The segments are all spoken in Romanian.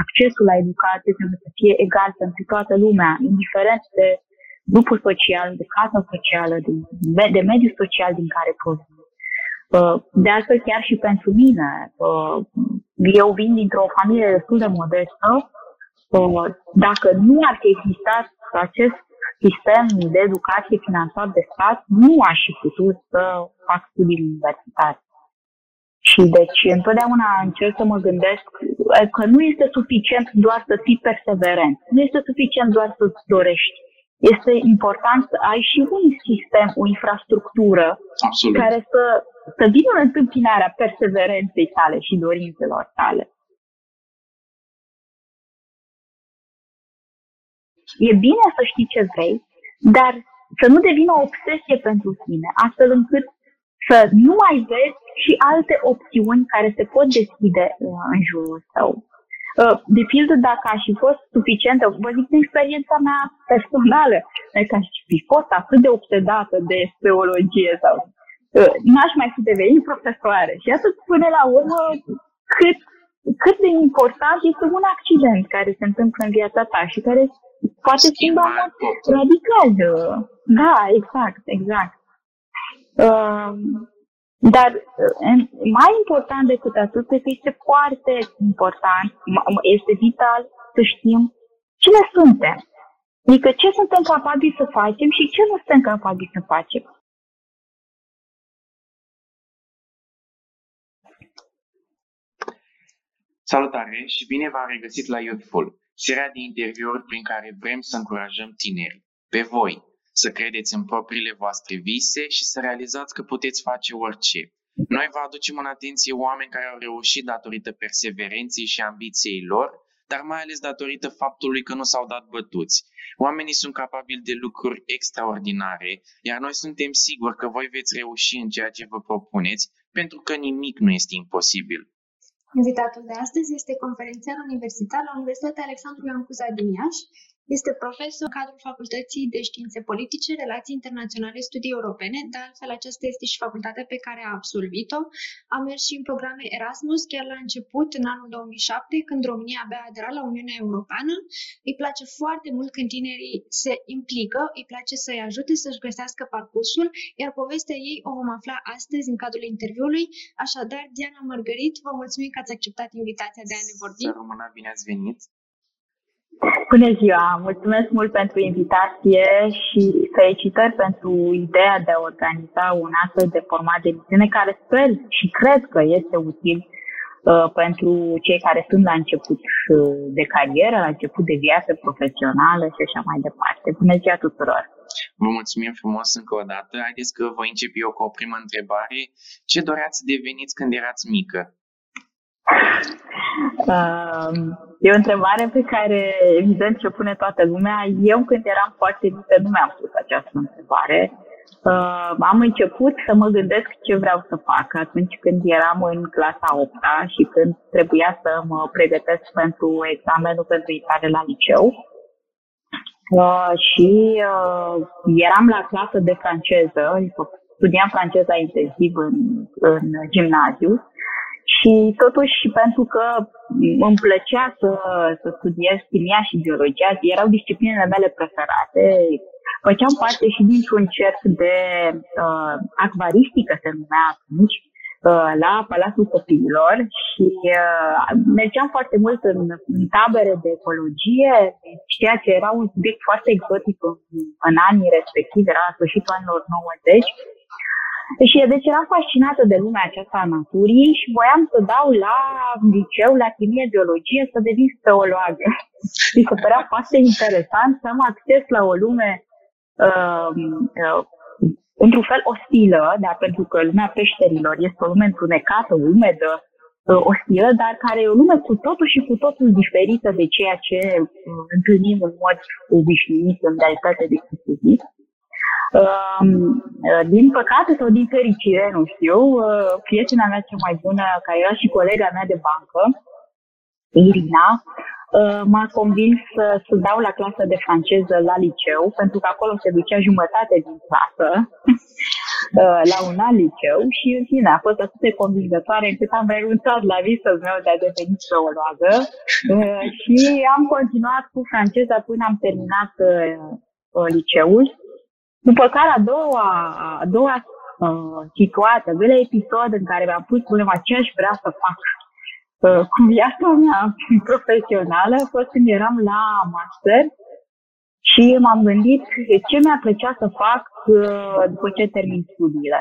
accesul la educație trebuie să fie egal pentru toată lumea, indiferent de grupul social, de casa socială, de, de mediul social din care provin. Uh, de altfel, chiar și pentru mine, uh, eu vin dintr-o familie destul de modestă. Uh, dacă nu ar fi existat acest sistem de educație finanțat de stat, nu aș fi putut să fac studii universitare. Și deci întotdeauna încerc să mă gândesc că nu este suficient doar să fii perseverent, nu este suficient doar să-ți dorești. Este important să ai și un sistem, o infrastructură Absolut. care să, să vină în întâmpinarea perseverenței tale și dorințelor tale. E bine să știi ce vrei, dar să nu devină o obsesie pentru tine, astfel încât să nu mai vezi și alte opțiuni care se pot deschide uh, în jurul tău. Uh, de pildă, dacă aș fi fost suficientă, vă zic din experiența mea personală, dacă aș fi fost atât de obsedată de speologie sau uh, n-aș mai fi devenit profesoară. Și atât până la urmă, cât, cât de important este un accident care se întâmplă în viața ta și care poate schimba radical. Da, exact, exact. Uh, dar uh, mai important decât atât, că este foarte important, este vital să știm cine suntem. Adică ce suntem capabili să facem și ce nu suntem capabili să facem. Salutare și bine v-am regăsit la Youthful, seria de interviuri prin care vrem să încurajăm tineri, pe voi, să credeți în propriile voastre vise și să realizați că puteți face orice. Noi vă aducem în atenție oameni care au reușit datorită perseverenței și ambiției lor, dar mai ales datorită faptului că nu s-au dat bătuți. Oamenii sunt capabili de lucruri extraordinare, iar noi suntem siguri că voi veți reuși în ceea ce vă propuneți, pentru că nimic nu este imposibil. Invitatul de astăzi este conferențiar universitar la Universitatea Alexandru Ioan Cuza din Iași este profesor în cadrul Facultății de Științe Politice, Relații Internaționale, Studii Europene, de altfel aceasta este și facultatea pe care a absolvit-o. A mers și în programe Erasmus chiar la început, în anul 2007, când România abia adera la Uniunea Europeană. Îi place foarte mult când tinerii se implică, îi place să-i ajute să-și găsească parcursul, iar povestea ei o vom afla astăzi în cadrul interviului. Așadar, Diana Margarit, vă mulțumim că ați acceptat invitația de a ne vorbi. Să rămână bine ați venit! Bună ziua! Mulțumesc mult pentru invitație și felicitări pentru ideea de a organiza un astfel de format de emisiune care sper și cred că este util uh, pentru cei care sunt la început uh, de carieră, la început de viață profesională și așa mai departe. Bună ziua tuturor! Vă mulțumim frumos încă o dată. Haideți că voi începe eu cu o primă întrebare. Ce doreați să deveniți când erați mică? Uh, e o întrebare pe care, evident, ce pune toată lumea. Eu, când eram foarte mică, nu mi-am pus această întrebare. Uh, am început să mă gândesc ce vreau să fac atunci când eram în clasa 8 și când trebuia să mă pregătesc pentru examenul pentru intrare la liceu. Uh, și uh, eram la clasă de franceză, studiam franceza intensiv în, în gimnaziu și totuși, pentru că îmi plăcea să, să studiez chimia și biologia, erau disciplinele mele preferate, făceam parte și dintr-un cerc de uh, acvaristică, se numea atunci, uh, la Palatul Copiilor și uh, mergeam foarte mult în, în tabere de ecologie, ceea ce era un subiect foarte exotic în, în anii respectivi, era la sfârșitul anilor 90 și deci eram fascinată de lumea aceasta a naturii și voiam să dau la liceu, la chimie, biologie, să devin speologă. Mi se părea foarte interesant să am acces la o lume uh, uh, într-un fel ostilă, dar pentru că lumea peșterilor este o lume întunecată, umedă, uh, ostilă, dar care e o lume cu totul și cu totul diferită de ceea ce uh, întâlnim în mod obișnuit în realitate de zi. Uh, din păcate sau din fericire, nu știu, uh, prietena mea cea mai bună, care era și colega mea de bancă, Irina, uh, m-a convins să, să dau la clasă de franceză la liceu, pentru că acolo se ducea jumătate din clasă. uh, la un alt liceu și în fine a fost atât de convingătoare încât am renunțat la visul meu de a deveni zoologă uh, și am continuat cu franceza până am terminat uh, liceul. După care a doua, a doua uh, situație, a doilea episod în care mi-am pus problema ce aș vrea să fac uh, cu viața mea profesională a fost când eram la master și m-am gândit ce mi-ar plăcea să fac uh, după ce termin studiile.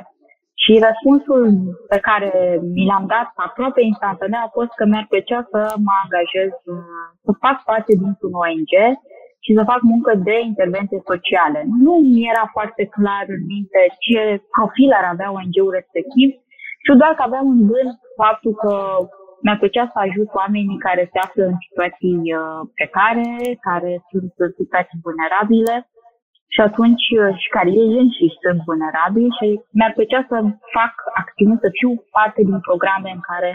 Și răspunsul pe care mi l-am dat aproape instantaneu a fost că mi-ar plăcea să mă angajez, uh, să fac parte dintr-un ONG și să fac muncă de intervenție sociale. Nu mi era foarte clar în minte ce profil ar avea ONG-ul respectiv, și doar că aveam în gând faptul că mi-ar plăcea să ajut oamenii care se află în situații uh, precare, care sunt în situații vulnerabile și atunci uh, și care ei înșiși sunt vulnerabili și mi-ar plăcea să fac acțiuni, să fiu parte din programe în care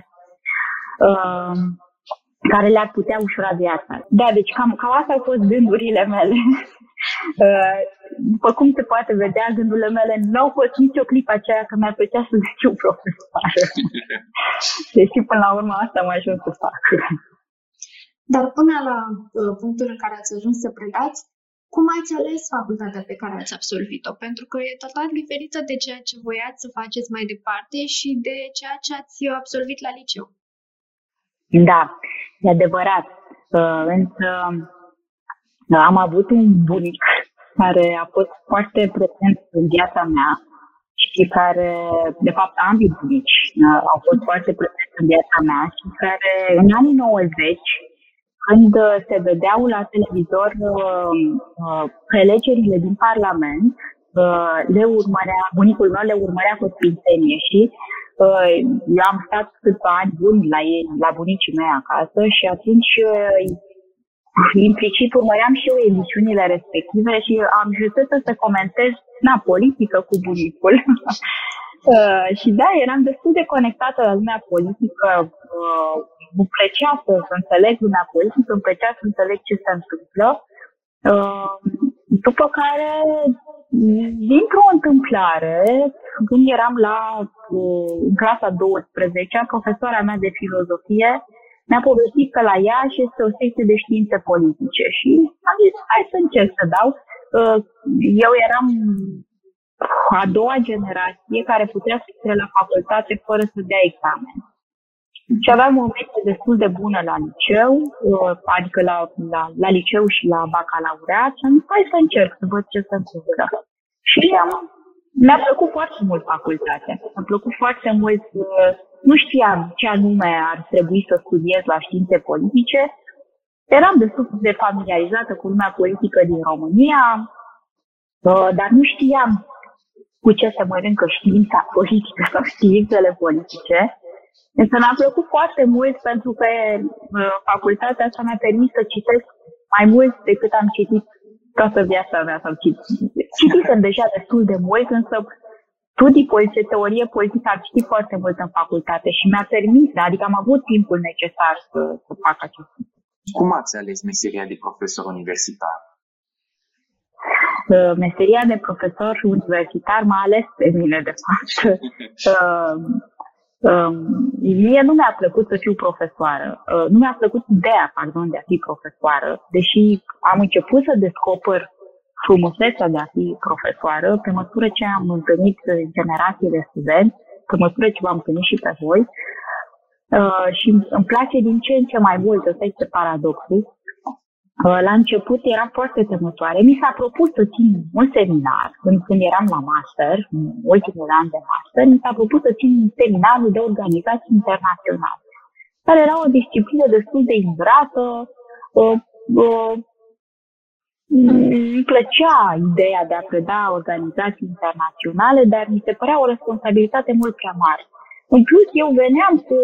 uh, care le-ar putea ușura viața. Da, deci cam, cam asta au fost gândurile mele. Uh, după cum se poate vedea, gândurile mele nu au fost nicio clipă aceea că mi-ar plăcea să fiu profesoară. Deși până la urmă asta am ajuns să fac. Dar până la uh, punctul în care ați ajuns să predați, cum ați ales facultatea pe care ați absolvit-o? Pentru că e total diferită de ceea ce voiați să faceți mai departe și de ceea ce ați absolvit la liceu. Da, e adevărat. Uh, însă uh, am avut un bunic care a fost foarte prezent în viața mea și care, de fapt, ambii bunici uh, au fost foarte prezenți în viața mea și care, în anii 90, când se vedeau la televizor prelegerile din Parlament, le urmărea, bunicul meu le urmărea cu sfințenie și eu am stat câțiva ani buni la ei, la bunicii mei acasă și atunci implicit urmăream și eu emisiunile respective și am justat să comentez na, politică cu bunicul. uh, și da, eram destul de conectată la lumea politică. Uh, îmi plăcea să, să înțeleg lumea politică, îmi plăcea să înțeleg ce se întâmplă. Uh, după care, dintr-o întâmplare, când eram la uh, clasa 12 profesoara mea de filozofie mi-a povestit că la Iași este o secție de științe politice și am zis, hai să încerc să dau. Uh, eu eram a doua generație care putea să intre la facultate fără să dea examen. Și aveam o medie destul de bună la liceu, uh, adică la, la, la liceu și la bacalaureat și am zis, hai să încerc să văd ce se întâmplă. Și am, mi-a plăcut foarte mult facultatea. Mi-a plăcut foarte mult uh, nu știam ce anume ar trebui să studiez la științe politice. Eram destul de familiarizată cu lumea politică din România, uh, dar nu știam cu ce se mănâncă știința politică sau științele politice. Însă mi-a plăcut foarte mult pentru că uh, facultatea asta mi-a permis să citesc mai mult decât am citit toată viața mea. Sau citit. Citisem deja destul de mult, însă studii politice, teorie politică, am citit foarte mult în facultate și mi-a permis, adică am avut timpul necesar să, să fac acest lucru. Cum ați ales meseria de profesor universitar? Uh, meseria de profesor universitar m-a ales pe mine, de fapt. uh, uh, mie nu mi-a plăcut să fiu profesoară. Uh, nu mi-a plăcut ideea, pardon, de a fi profesoară, deși am început să descoper frumusețea de a fi profesoară, pe măsură ce am întâlnit generații de studenți, pe măsură ce v-am întâlnit și pe voi, uh, și îmi place din ce în ce mai mult, ăsta este paradoxul. Uh, la început era foarte temătoare. Mi s-a propus să țin un seminar când, când eram la master, în ultimul an de master, mi s-a propus să țin seminarul de organizații internaționale, care era o disciplină destul de ingrată, uh, uh, îmi plăcea ideea de a preda organizații internaționale, dar mi se părea o responsabilitate mult prea mare. În plus, eu veneam cu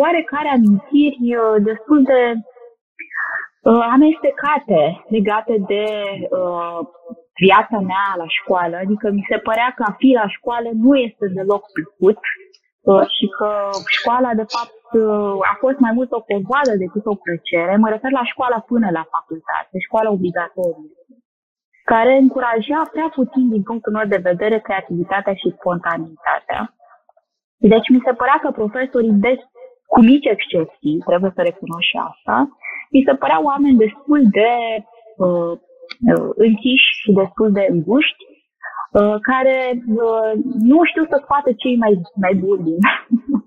oarecare amintiri uh, destul de uh, amestecate legate de uh, viața mea la școală. Adică mi se părea că a fi la școală nu este deloc plăcut uh, și că școala, de fapt, a fost mai mult o povoadă decât o plăcere. Mă refer la școala până la facultate, școala obligatorie. care încuraja prea puțin, din punctul meu de vedere, creativitatea și spontanitatea. Deci mi se părea că profesorii, des, cu mici excepții, trebuie să recunosc și asta, mi se păreau oameni destul de uh, uh, închiși și destul de înguști, uh, care uh, nu știu să scoată cei mai, mai buni din,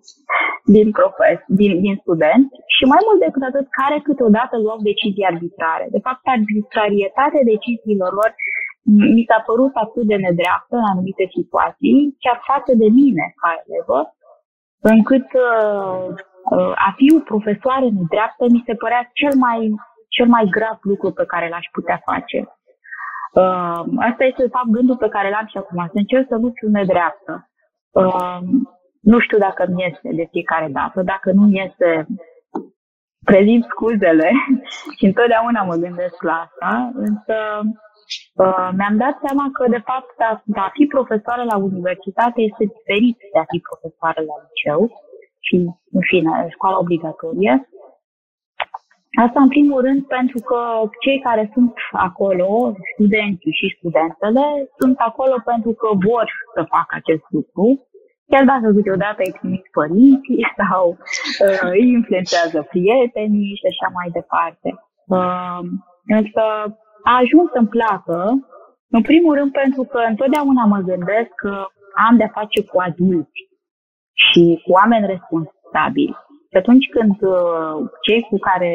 din, profes, din, din studenți și mai mult decât atât, care câteodată luau decizii arbitrare. De fapt, arbitrarietatea deciziilor lor mi s-a părut atât de nedreaptă în anumite situații, chiar față de mine ca elevă, încât uh, uh, a fi o profesoară nedreaptă mi se părea cel mai, cel mai grav lucru pe care l-aș putea face. Uh, asta este, de fapt, gândul pe care l-am și acum, să încerc să nu fiu nedreaptă. Uh, nu știu dacă mi este de fiecare dată, dacă nu este prezint scuzele și întotdeauna mă gândesc la asta, însă uh, mi-am dat seama că, de fapt, a, a fi profesoară la universitate este diferit de a fi profesoară la liceu și, în fine, școala obligatorie. Asta, în primul rând, pentru că cei care sunt acolo, studenții și studentele, sunt acolo pentru că vor să facă acest lucru chiar dacă câteodată îi trimit părinții sau uh, îi influențează prietenii și așa mai departe. Uh, însă a ajuns să-mi placă, în primul rând pentru că întotdeauna mă gândesc că am de-a face cu adulți și cu oameni responsabili. Și atunci când uh, cei cu care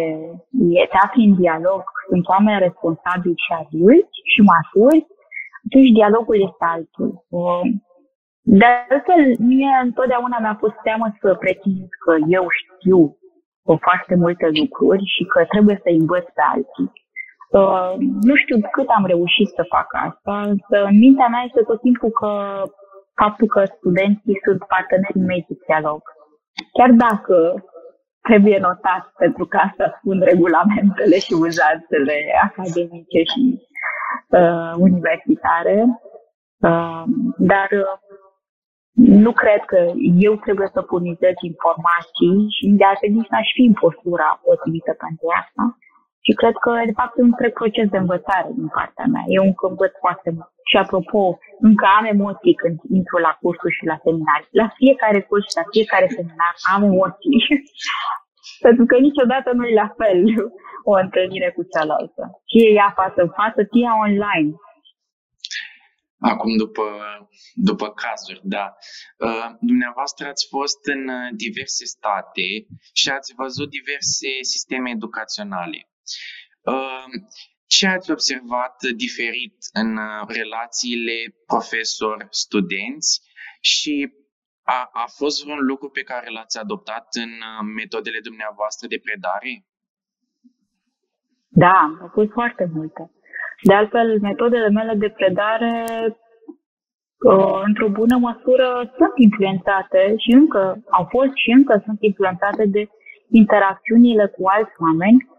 te afli în dialog sunt oameni responsabili și adulți și maturi, atunci dialogul este altul. Uh, de altfel, mie întotdeauna mi-a fost teamă să pretind că eu știu foarte multe lucruri și că trebuie să învăț pe alții. Uh, nu știu cât am reușit să fac asta, însă în mintea mea este tot timpul că faptul că studenții sunt partenerii mei de dialog. Chiar dacă trebuie notat, pentru că asta spun regulamentele și uzanțele academice și uh, universitare, uh, dar nu cred că eu trebuie să furnizez informații și de altfel nici n-aș fi în postura potrivită pentru asta. Și cred că, de fapt, e un întreg proces de învățare din partea mea. Eu încă învăț foarte mult. Și, apropo, încă am emoții când intru la cursuri și la seminarii. La fiecare curs și la fiecare seminar am emoții. Pentru că niciodată nu e la fel o întâlnire cu cealaltă. Fie ea față în față, fie online. Acum, după, după cazuri, da. Uh, dumneavoastră ați fost în uh, diverse state și ați văzut diverse sisteme educaționale. Uh, ce ați observat diferit în relațiile profesor-studenți și a, a fost vreun lucru pe care l-ați adoptat în metodele dumneavoastră de predare? Da, au fost foarte multe. De altfel, metodele mele de predare, uh, într-o bună măsură, sunt influențate și încă au fost și încă sunt influențate de interacțiunile cu alți oameni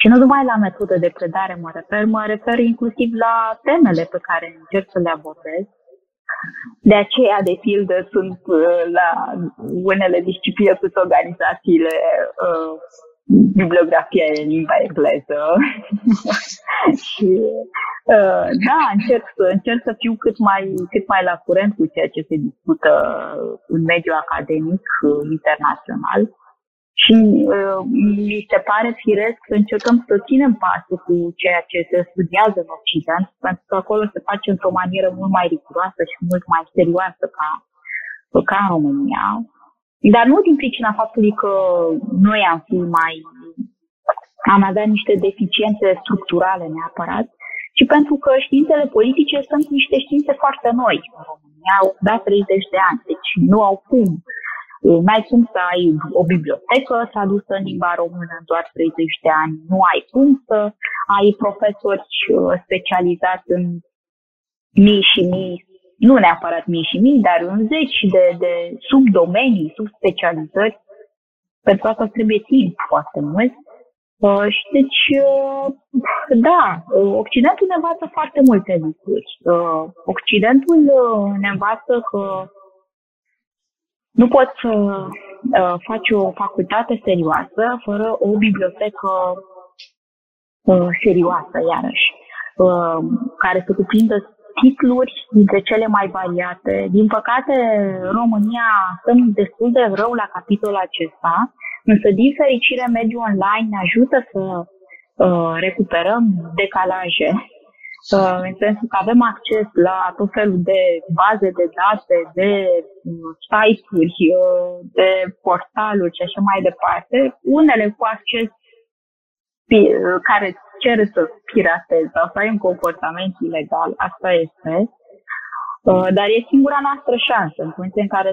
și nu numai la metode de predare mă refer, mă refer inclusiv la temele pe care încerc să le abordez. De aceea, de pildă, sunt uh, la unele discipline cu organizațiile uh, bibliografia în limba engleză și uh, da, încerc să, încerc să fiu cât mai, cât mai la curent cu ceea ce se discută în mediul academic uh, internațional și uh, mi se pare firesc să încercăm să ținem pasul cu ceea ce se studiază în Occident, pentru că acolo se face într-o manieră mult mai riguroasă și mult mai serioasă ca, ca în România. Dar nu din pricina faptului că noi am fi mai am avea niște deficiențe structurale neapărat, ci pentru că științele politice sunt niște științe foarte noi în România, au dat 30 de ani, deci nu au cum. N-ai cum să ai o bibliotecă tradusă în limba română în doar 30 de ani, nu ai cum să ai profesori uh, specializați în mii și mii nu neapărat mii și mii, dar în zeci de, de subdomenii, subspecializări. Pentru asta trebuie timp foarte mult. Uh, și deci, uh, da, uh, Occidentul ne învață foarte multe lucruri. Uh, Occidentul uh, ne învață că nu poți să uh, faci o facultate serioasă fără o bibliotecă uh, serioasă, iarăși. uh, care să cuprindă titluri dintre cele mai variate. Din păcate, în România stăm destul de rău la capitolul acesta, însă, din fericire, mediul online ne ajută să uh, recuperăm decalaje Uh, în sensul că avem acces la tot felul de baze de date, de uh, site-uri, uh, de portaluri și așa mai departe, unele cu acces care cere să piratezi sau să ai un comportament ilegal, asta este. Dar e singura noastră șansă, în funcție în care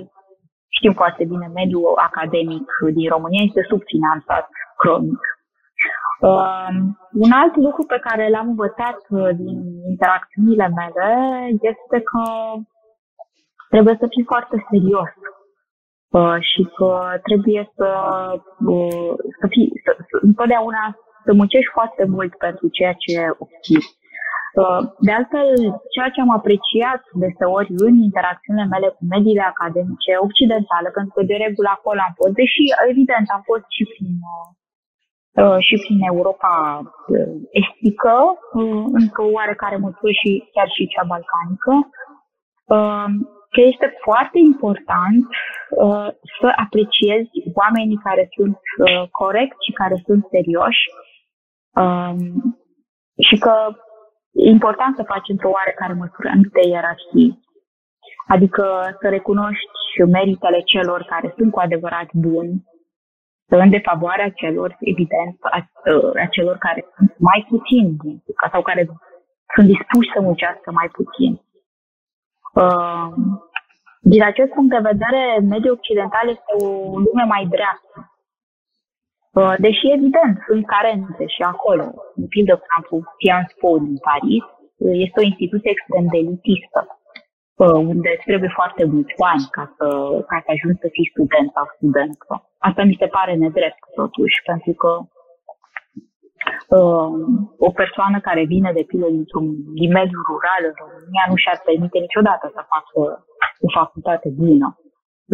știm foarte bine, mediul academic din România este subfinanțat cronic. Uh, un alt lucru pe care l-am învățat uh, din interacțiunile mele este că trebuie să fii foarte serios uh, și că trebuie să, uh, să fii, să, să, întotdeauna să muncești foarte mult pentru ceea ce obții. Uh, de altfel, ceea ce am apreciat deseori în interacțiunile mele cu mediile academice occidentale, pentru că de regulă acolo am fost, deși evident am fost și prin uh, Uh, și prin Europa uh, estică, uh, într-o oarecare măsură și chiar și cea balcanică, că este foarte important să apreciezi oamenii care sunt corecți și care sunt serioși um, și că e important să faci într-o oarecare măsură anumite ierarhii. Adică să recunoști meritele celor care sunt cu adevărat buni, în defavoarea celor, evident, a, a celor care sunt mai puțin sau care sunt dispuși să muncească mai puțin. Uh, din acest punct de vedere, mediul occidental este o lume mai dreaptă. Uh, deși, evident, sunt carențe și acolo. În pildă, campul Sciences Po din Paris este o instituție extrem de elitistă, uh, unde trebuie foarte mulți bani ca să, ca să ajungi să fii student sau studentă. Asta mi se pare nedrept, totuși, pentru că uh, o persoană care vine de pildă dintr-un din mediul rural în România nu și-ar permite niciodată să facă o facultate bună.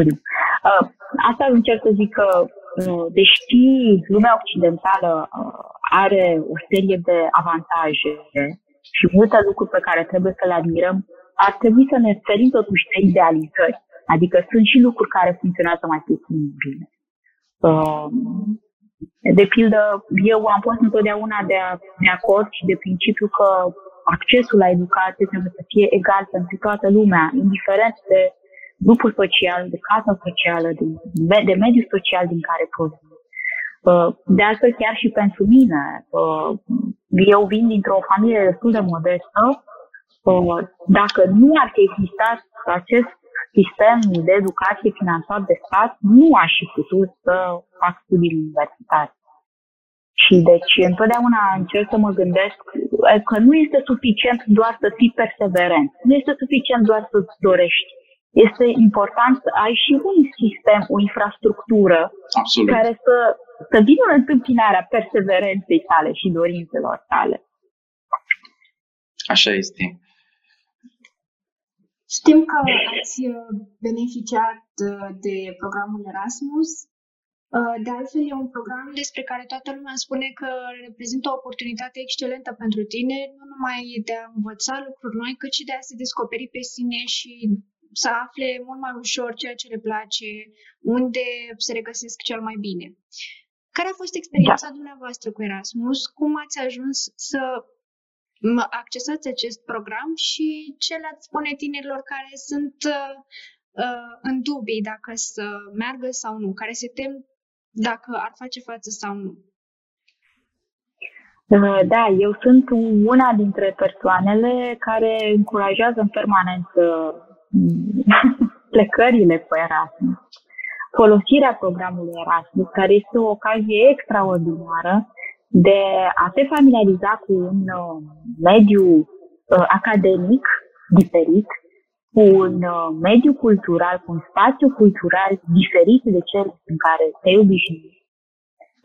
Uh, asta încerc să zic că, uh, deși lumea occidentală uh, are o serie de avantaje și multe lucruri pe care trebuie să le admirăm, ar trebui să ne ferim totuși de idealizări. Adică sunt și lucruri care funcționează mai puțin bine. Um, de pildă, eu am fost întotdeauna de, de acord și de principiu că accesul la educație trebuie să fie egal pentru toată lumea, indiferent de grupul social, de casa socială, de, de mediul social din care provin. Uh, de altfel, chiar și pentru mine, uh, eu vin dintr-o familie destul de modestă. Uh, dacă nu ar fi existat acest sistem de educație finanțat de stat, nu aș fi putut să fac studii universitare. Și deci întotdeauna încerc să mă gândesc că nu este suficient doar să fii perseverent, nu este suficient doar să-ți dorești. Este important să ai și un sistem, o infrastructură Absolut. care să, să vină în întâmpinarea perseverenței tale și dorințelor tale. Așa este. Știm că ați uh, beneficiat uh, de programul Erasmus. Uh, de altfel, e un program despre care toată lumea spune că reprezintă o oportunitate excelentă pentru tine, nu numai de a învăța lucruri noi, cât și de a se descoperi pe sine și să afle mult mai ușor ceea ce le place, unde se regăsesc cel mai bine. Care a fost experiența da. dumneavoastră cu Erasmus? Cum ați ajuns să accesați acest program și ce le-ați spune tinerilor care sunt uh, uh, în dubii dacă să meargă sau nu, care se tem dacă ar face față sau nu? Uh, da, eu sunt una dintre persoanele care încurajează în permanență mm, plecările cu Erasmus. Folosirea programului Erasmus, care este o ocazie extraordinară de a te familiariza cu un uh, mediu uh, academic diferit, cu un uh, mediu cultural, cu un spațiu cultural diferit de cel în care te obișnuit,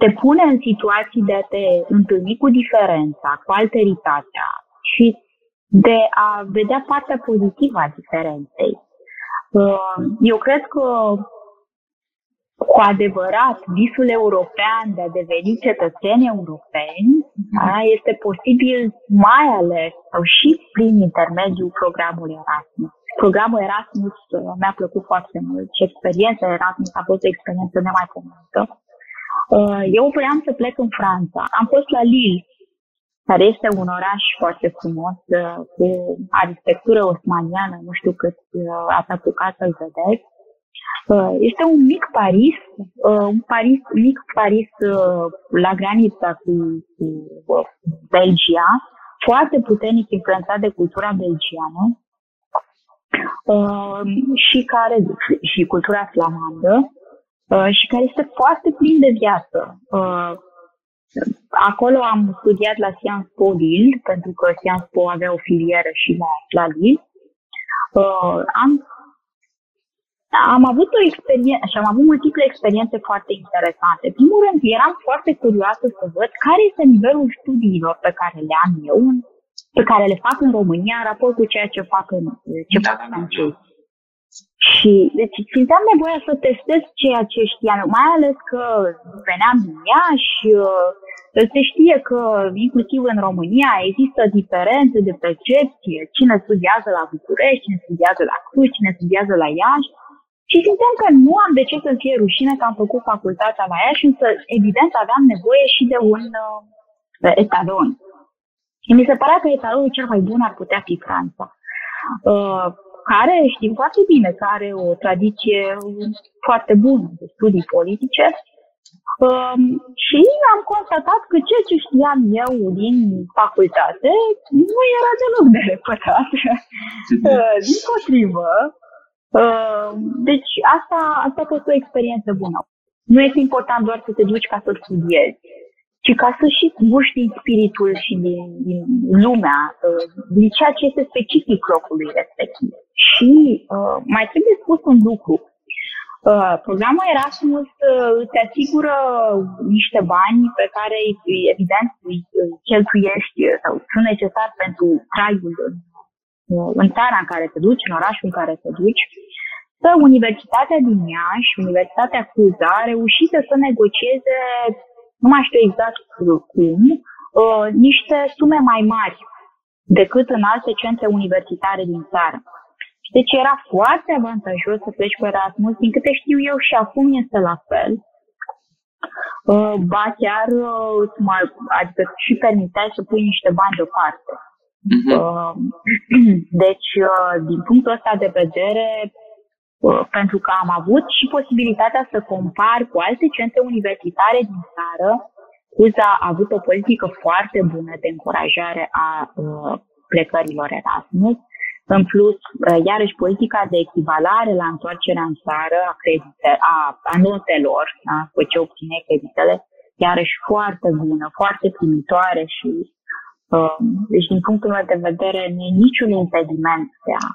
te pune în situații de a te întâlni cu diferența, cu alteritatea și de a vedea partea pozitivă a diferenței. Eu cred că cu adevărat visul european de a deveni cetățeni europeni da, este posibil mai ales sau și prin intermediul programului Erasmus. Programul Erasmus uh, mi-a plăcut foarte mult și experiența Erasmus a fost o experiență nemaipomenită. Uh, eu vreau să plec în Franța. Am fost la Lille, care este un oraș foarte frumos, uh, cu arhitectură osmaniană, nu știu cât ați apucat să-l vedeți. Este un mic Paris, un Paris, mic Paris la granița cu, cu Belgia, foarte puternic influențat de cultura belgiană și care și cultura flamandă Uh, și care este foarte plin de viață. Uh, acolo am studiat la Sciences Po Lille, pentru că Sciences Po avea o filieră și la, la Lille. Uh, am, am avut o experiență și am avut multiple experiențe foarte interesante. În primul rând, eram foarte curioasă să văd care este nivelul studiilor pe care le am eu, pe care le fac în România, în raport cu ceea ce fac în, ce fac în Suedia. Și deci simțeam nevoia să testez ceea ce știam, mai ales că veneam din Iași, uh, se știe că inclusiv în România există diferențe de percepție, cine studiază la București, cine studiază la Cluj, cine studiază la Iași. Și simțeam că nu am de ce să fie rușine că am făcut facultatea la Iași, însă evident aveam nevoie și de un uh, etalon. Și mi se părea că etalonul cel mai bun ar putea fi Franța. Uh, care știm foarte bine că are o tradiție foarte bună de studii politice. Um, și am constatat că ceea ce știam eu din facultate nu era deloc de repătat. Uh, din potrivă. Uh, deci asta, asta a fost o experiență bună. Nu este important doar să te duci ca să studiezi, ci ca să și guști din spiritul și din, din lumea, uh, din ceea ce este specific locului respectiv. Și uh, mai trebuie spus un lucru. Uh, programul Erasmus uh, îți asigură niște bani pe care, evident, îi cheltuiești sau sunt necesari pentru traiul în, uh, în țara în care te duci, în orașul în care te duci. Să Universitatea din Iași, Universitatea Cluj, a reușit să negocieze, nu mai știu exact cum, uh, niște sume mai mari decât în alte centre universitare din țară. Deci era foarte avantajos să pleci cu Erasmus, din câte știu eu și acum este la fel. Uh, ba chiar uh, îți mai, adică și permiteai să pui niște bani deoparte. Uh-huh. Deci, uh, din punctul ăsta de vedere, pentru că am avut și posibilitatea să compar cu alte centre universitare din țară, UZA a avut o politică foarte bună de încurajare a plecărilor Erasmus în plus, uh, iarăși, politica de echivalare la întoarcerea în țară a, credite, a, a notelor, da, cu ce obține creditele, iarăși foarte bună, foarte primitoare și uh, deci din punctul meu de vedere nu e niciun impediment de a,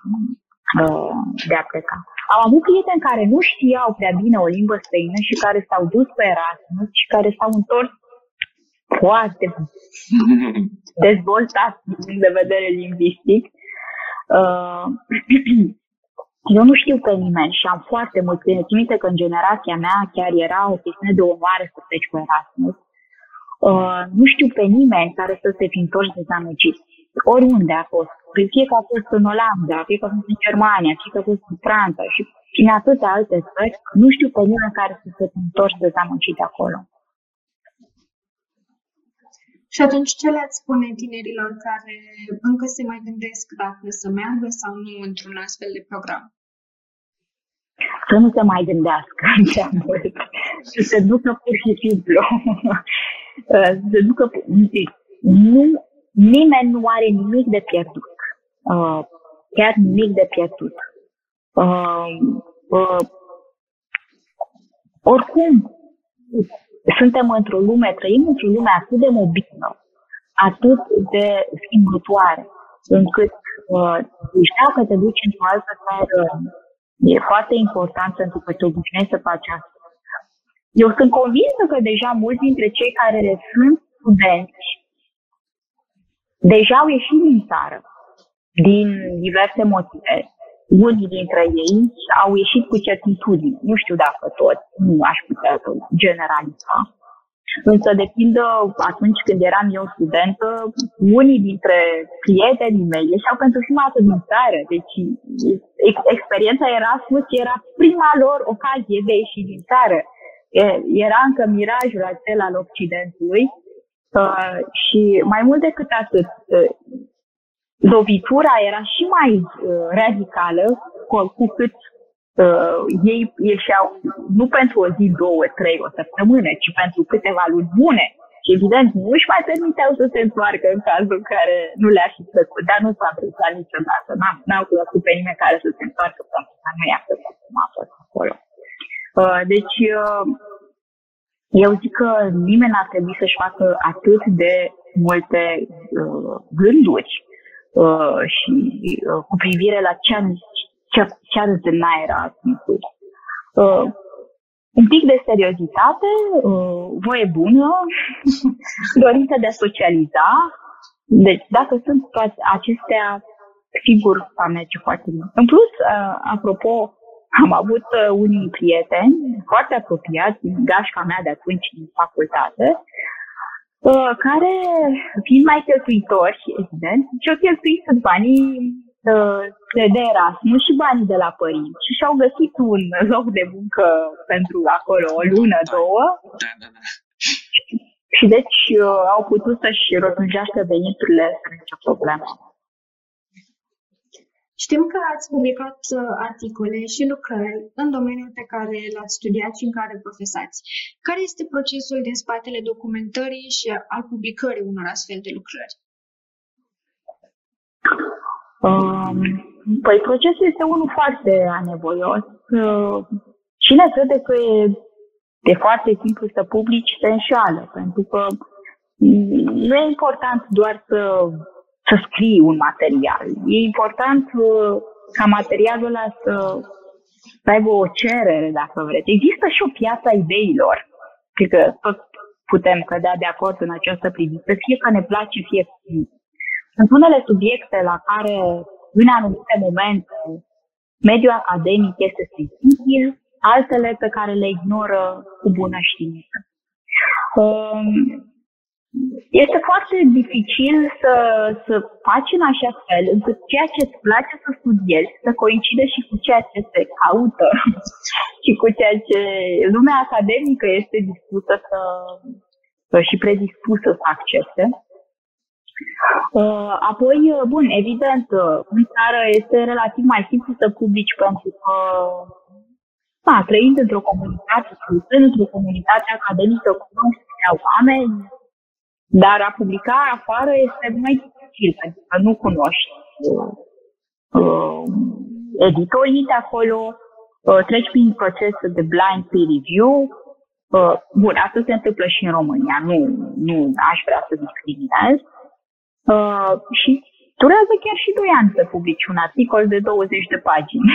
uh, de a pleca. Am avut prieteni care nu știau prea bine o limbă străină și care s-au dus pe Erasmus și care s-au întors foarte dezvoltați din punct de vedere lingvistic Uh, eu nu știu pe nimeni și am foarte mulți prieteni. Țin minte că în generația mea chiar era o chestiune de onoare să pleci cu Erasmus. Uh, nu știu pe nimeni care să se fi întors dezamăgit. Oriunde a fost. Fie că a fost în Olanda, fie că a fost în Germania, fie că a fost în Franța și în atâtea alte țări, nu știu pe nimeni care să se întors dezamăgit de acolo. Și atunci ce le-ați spune tinerilor care încă se mai gândesc dacă să meargă sau nu într-un astfel de program? Să nu se mai gândească prea mult, să se ducă pur și simplu. Să se ducă, nu, nimeni nu are nimic de pierdut. Uh, chiar nimic de pierdut. Uh, uh, oricum, suntem într-o lume, trăim într-o lume atât de mobilă, atât de schimbătoare, încât uh, dacă te duci într-o altă țară, e foarte important pentru că te obișnuiești să faci asta. Eu sunt convinsă că deja mulți dintre cei care sunt studenți deja au ieșit din țară din diverse motive. unii dintre ei au ieșit cu certitudine. Nu știu dacă toți, nu aș putea generaliza. Însă, de pildă, atunci când eram eu studentă, unii dintre prietenii mei ieșeau pentru prima dată din țară. Deci, experiența Erasmus era prima lor ocazie de a ieși din țară. Era încă mirajul acela al Occidentului uh, și mai mult decât atât, uh, lovitura era și mai uh, radicală cu, cu cât uh, ei ieșeau nu pentru o zi, două, trei, o săptămână, ci pentru câteva luni bune. Și evident, nu își mai permiteau să se întoarcă în cazul în care nu le-a fi plăcut, dar nu s-a întâmplat niciodată. N-am, n-au cunoscut pe nimeni care să se întoarcă pentru că nu i-a plăcut cum a fost acolo. Uh, deci, uh, eu zic că nimeni n-ar trebui să-și facă atât de multe uh, gânduri uh, și uh, cu privire la ce, ce, ce ar însemna Erasmusul. Uh, un pic de seriozitate, uh, voie bună, dorință de a socializa. Deci, dacă sunt toate acestea, sigur, va merge foarte bine. În plus, uh, apropo, am avut uh, unii prieteni foarte apropiați, gașca mea de atunci din facultate, uh, care, fiind mai cheltuitori, evident, și-au cheltuit banii uh, de Erasmus și banii de la părinți și și-au găsit un loc de muncă pentru acolo o lună, două. Da, da, da. Și deci uh, au putut să-și rotunjească veniturile fără nicio problemă. Știm că ați publicat uh, articole și lucrări în domeniul pe care l-ați studiat și în care profesați. Care este procesul din spatele documentării și al publicării unor astfel de lucrări? Um, păi procesul este unul foarte anevoios. Uh, cine crede că e de foarte simplu să publici se înșeală, pentru că nu e important doar să să scrii un material. E important uh, ca materialul ăla să, să aibă o cerere, dacă vreți. Există și o piață a ideilor. Cred că tot putem cădea de acord în această privință, fie că ne place, fie că nu. Sunt unele subiecte la care, în anumite momente, mediul academic este sensibil, altele pe care le ignoră cu bună știință. Um, este foarte dificil să, să faci în așa fel încât ceea ce îți place să studiezi să coincide și cu ceea ce se caută și cu ceea ce lumea academică este dispusă să, și predispusă să accepte. Uh, apoi, bun, evident, în țară este relativ mai simplu să publici pentru că da, trăind într-o comunitate, într-o comunitate academică, cunoști oameni, dar a publica afară este mai dificil, pentru că nu cunoști uh, uh, editorii de acolo, uh, treci prin procesul de blind peer review. Uh, bun, asta se întâmplă și în România, nu, nu aș vrea să discriminez. Uh, și durează chiar și 2 ani să publici un articol de 20 de pagini.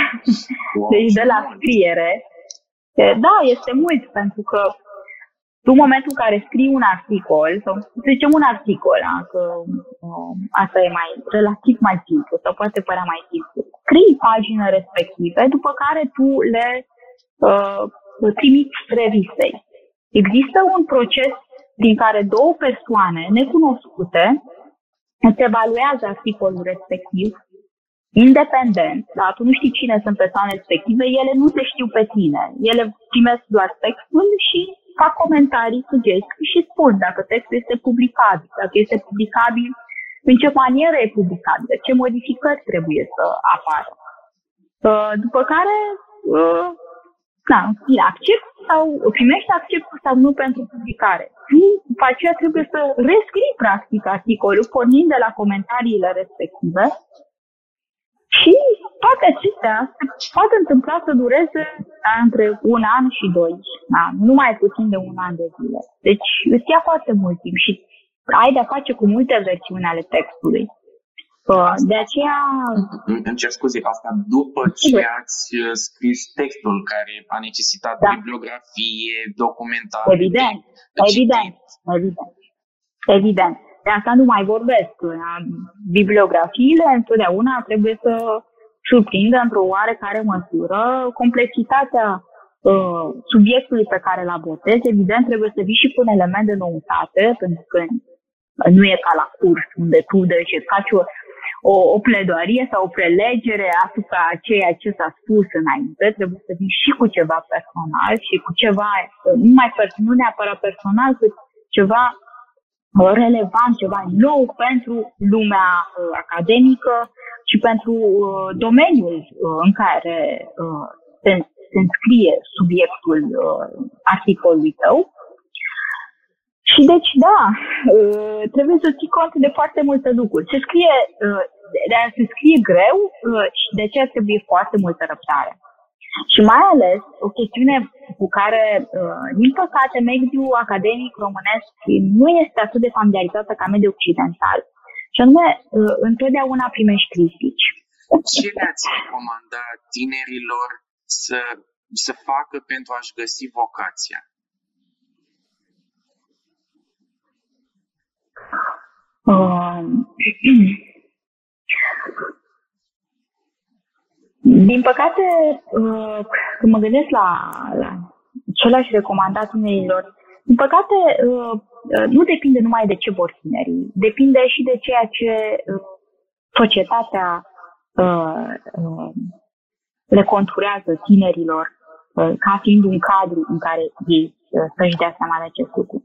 Wow. deci de la scriere. Da, este mult, pentru că tu, în momentul în care scrii un articol, sau să zicem un articol, da? că um, asta e mai relativ mai simplu, sau poate părea mai simplu, scrii paginile respective, după care tu le uh, trimiți revistei. Există un proces din care două persoane necunoscute îți evaluează articolul respectiv independent, da? tu nu știi cine sunt persoanele respective, ele nu te știu pe tine. Ele primesc doar textul și fac comentarii, sugestii și spun dacă textul este publicabil, dacă este publicabil, în ce manieră e publicabil, ce modificări trebuie să apară. Uh, după care, uh, da, accept sau primești acceptul sau nu pentru publicare. Tu, după aceea, trebuie să rescrii practic articolul, pornind de la comentariile respective și toate acestea se poate întâmpla să dureze da, între un an și doi, da, nu mai puțin de un an de zile. Deci îți ia foarte mult timp și ai de-a face cu multe versiuni ale textului. De aceea... Îmi cer scuze, asta după ce ați uh, scris textul care a necesitat da. bibliografie, documentare... Evident, evident, evident, evident. De asta nu mai vorbesc. Bibliografiile întotdeauna trebuie să surprindă într-o oarecare măsură complexitatea uh, subiectului pe care îl abordezi. Evident, trebuie să vii și cu un element de noutate, pentru că nu e ca la curs, unde tu deci, faci o, o, o pledoarie sau o prelegere asupra ceea ce s-a spus înainte. Trebuie să vii și cu ceva personal și cu ceva, nu, mai, nu neapărat personal, cât ceva uh, relevant, ceva nou pentru lumea uh, academică și pentru uh, domeniul uh, în care uh, se, se înscrie subiectul uh, articolului tău. Și deci, da, uh, trebuie să ții cont de foarte multe lucruri. Se scrie, uh, de a se scrie greu uh, și de aceea trebuie foarte multă răbdare. Și mai ales o chestiune cu care, din păcate, mediul academic românesc nu este atât de familiarizată ca mediul occidental. Și anume, întotdeauna primești critici. Ce le-ați recomanda tinerilor să, să facă pentru a-și găsi vocația? Um, din păcate, uh, când mă gândesc la, la ce le-aș recomanda tinerilor, din păcate, uh, uh, nu depinde numai de ce vor tinerii, depinde și de ceea ce societatea le conturează tinerilor ca fiind un cadru în care ei să-și dea seama de acest lucru.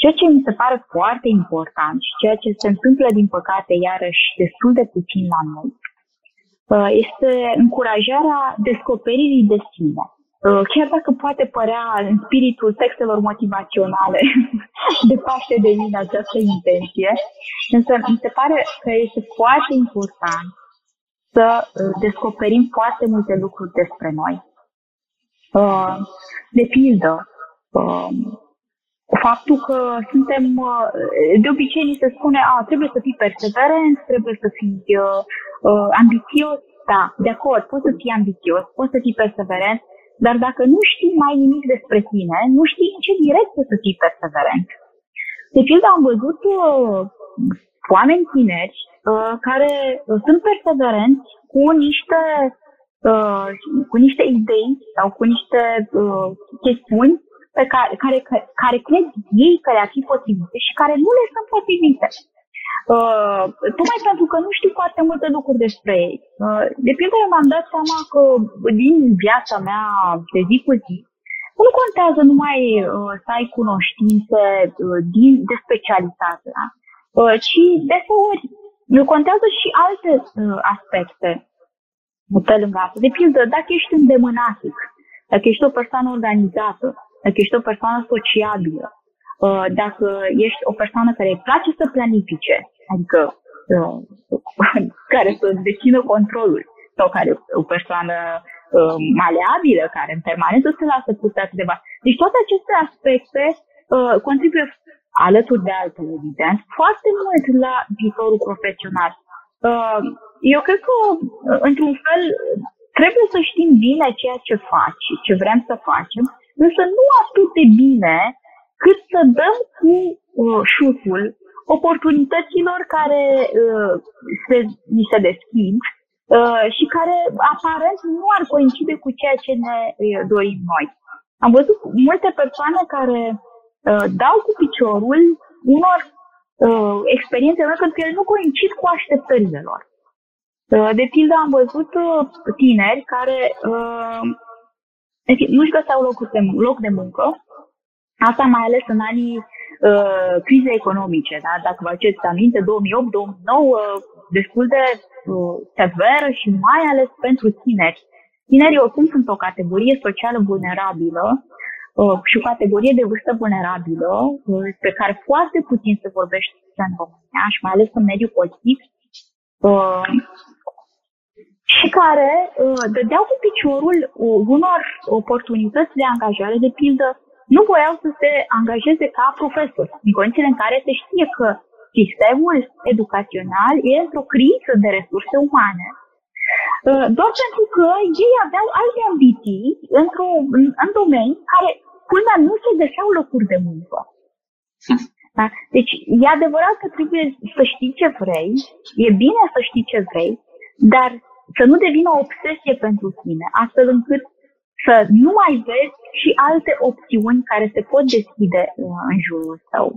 Ceea ce mi se pare foarte important și ceea ce se întâmplă, din păcate, iarăși destul de puțin la noi, uh, este încurajarea descoperirii de sine. Uh, chiar dacă poate părea în spiritul textelor motivaționale departe de mine această intenție, însă mi se pare că este foarte important să uh, descoperim foarte multe lucruri despre noi. De pildă, faptul că suntem, uh, de obicei ni se spune, a, trebuie să fii perseverent, trebuie să fii uh, uh, ambițios, da, de acord, poți să fii ambițios, poți să fii perseverent, dar dacă nu știi mai nimic despre tine, nu știi în ce direcție să fii perseverent. De pildă am văzut uh, oameni tineri uh, care uh, sunt perseverenți cu niște uh, cu niște idei sau cu niște uh, chestiuni pe care, care, care cred ei că le-ar fi potrivite și care nu le sunt potrivite. Uh, tocmai pentru că nu știu foarte multe lucruri despre ei. Uh, de pildă, eu m-am dat seama că din viața mea de zi cu zi, nu contează numai uh, să ai cunoștințe uh, din, de specialitate, da? uh, ci deseori contează și alte uh, aspecte pe lângă asta. De pildă, dacă ești îndemânatic, dacă ești o persoană organizată, dacă ești o persoană sociabilă, uh, dacă ești o persoană care îi place să planifice, adică uh, care să dețină controlul, sau care o persoană uh, maleabilă, care în permanență se lasă putea câteva. Deci toate aceste aspecte contribuie alături de altele, evident, foarte mult la viitorul profesional. Eu cred că, într-un fel, trebuie să știm bine ceea ce faci, ce vrem să facem însă nu atât de bine cât să dăm cu uh, șutul oportunităților care uh, se, ni se deschid uh, și care aparent nu ar coincide cu ceea ce ne uh, dorim noi. Am văzut multe persoane care uh, dau cu piciorul unor uh, experiențe pentru că ele nu coincid cu așteptările lor. Uh, de pildă am văzut uh, tineri care uh, deci nu-și găseau locul de, loc de muncă, asta mai ales în anii uh, crizei economice. Da? Dacă vă aduceți aminte, 2008-2009, destul de uh, severă și mai ales pentru tineri. Tinerii oricum sunt o categorie socială vulnerabilă uh, și o categorie de vârstă vulnerabilă, uh, pe care foarte puțin se vorbește în România și mai ales în mediul politic. Uh, și care uh, dădeau cu piciorul uh, unor oportunități de angajare, de pildă, nu voiau să se angajeze ca profesori, în condițiile în care se știe că sistemul educațional e într-o criză de resurse umane, uh, doar pentru că ei aveau alte ambiții într-o, în, în domenii care, culmea, nu se găseau locuri de muncă. Da? Deci, e adevărat că trebuie să știi ce vrei, e bine să știi ce vrei, dar să nu devină o obsesie pentru tine, astfel încât să nu mai vezi și alte opțiuni care se pot deschide uh, în jurul tău.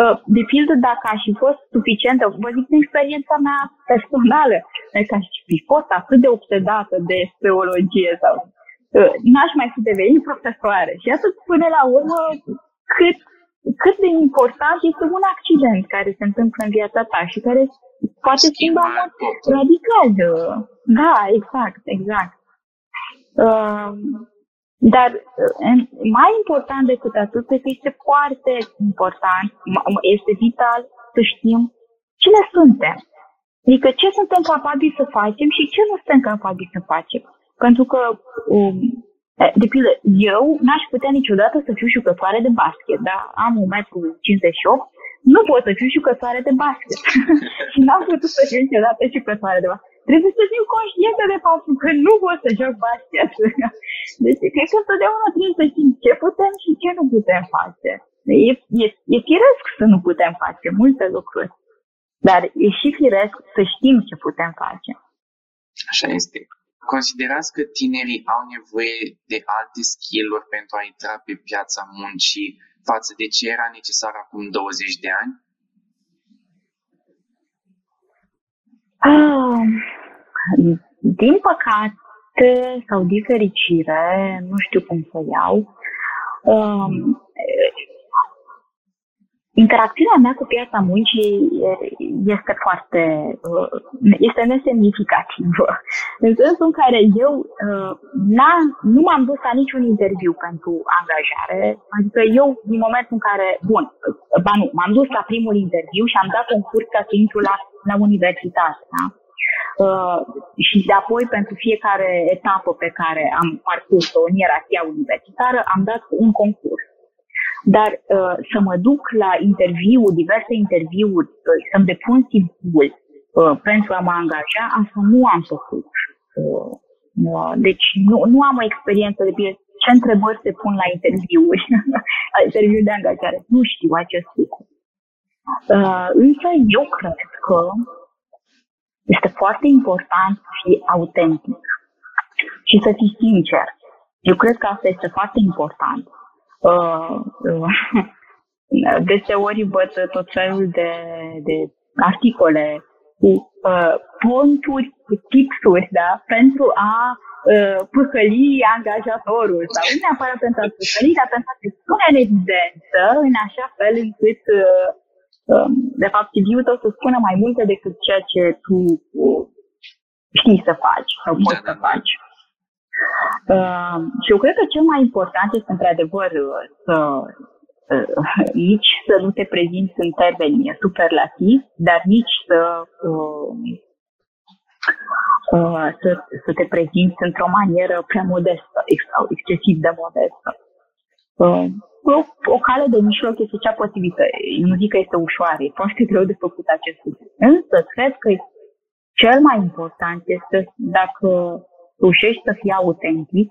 Uh, de pildă, dacă aș fi fost suficientă, vă zic din experiența mea personală, dacă aș fi fost atât de obsedată de speologie sau uh, n-aș mai fi devenit profesoară. Și atât până la urmă, cât, cât de important este un accident care se întâmplă în viața ta și care poate schimba radical. Da, exact, exact. Uh, dar uh, mai important decât atât, că este foarte important, este vital să știm cine suntem. Adică ce suntem capabili să facem și ce nu suntem capabili să facem. Pentru că, um, de pildă, eu n-aș putea niciodată să fiu jucătoare de basket, da? Am 1,58 m, nu pot să fiu jucătoare de basket. și n-am putut să fiu niciodată jucătoare de basket. Trebuie să fiu conștientă de faptul că nu pot să joc basket. Deci, cred că întotdeauna trebuie să știm ce putem și ce nu putem face. E, e, e firesc să nu putem face multe lucruri, dar e și firesc să știm ce putem face. Așa este. Considerați că tinerii au nevoie de alte skill-uri pentru a intra pe piața muncii față de ce era necesar acum 20 de ani? Ah, din păcate sau din fericire, nu știu cum să iau, um, interacțiunea mea cu piața muncii este foarte, uh, este nesemnificativă. În sensul în care eu uh, nu m-am dus la niciun interviu pentru angajare, adică eu din momentul în care, bun, ba nu, m-am dus la primul interviu și am dat concurs ca să intru la, la universitate, da? Uh, și de apoi pentru fiecare etapă pe care am parcurs-o în ierarhia universitară am dat un concurs. Dar uh, să mă duc la interviu, diverse interviuri, uh, să-mi depun CV-ul uh, pentru a mă angaja, asta nu am făcut. Uh, uh, deci nu, nu am o experiență de bine. Ce întrebări se pun la interviuri, la interviu de angajare? Nu știu acest lucru. Uh, însă eu cred că este foarte important să fii autentic și să fii sincer. Eu cred că asta este foarte important. Uh, uh, deseori văd tot felul de, de articole cu uh, ponturi, cu tipsuri, da, pentru a uh, păcăli angajatorul sau nu neapărat pentru a păcăli, dar pentru a te pune în evidență în așa fel încât uh, um, de fapt CV-ul tău să spună mai multe decât ceea ce tu uh, știi să faci sau poți să faci. Uh, și eu cred că cel mai important este, într-adevăr, să uh, nici să nu te prezinți în termeni superlativi, dar nici să, uh, uh, să, să te prezinți într-o manieră prea modestă sau excesiv de modestă. Uh, o, o cale de mijloc este cea potrivită. Eu nu zic că este ușoară, e foarte greu de făcut acest lucru. Însă, cred că cel mai important este dacă reușești să fii autentic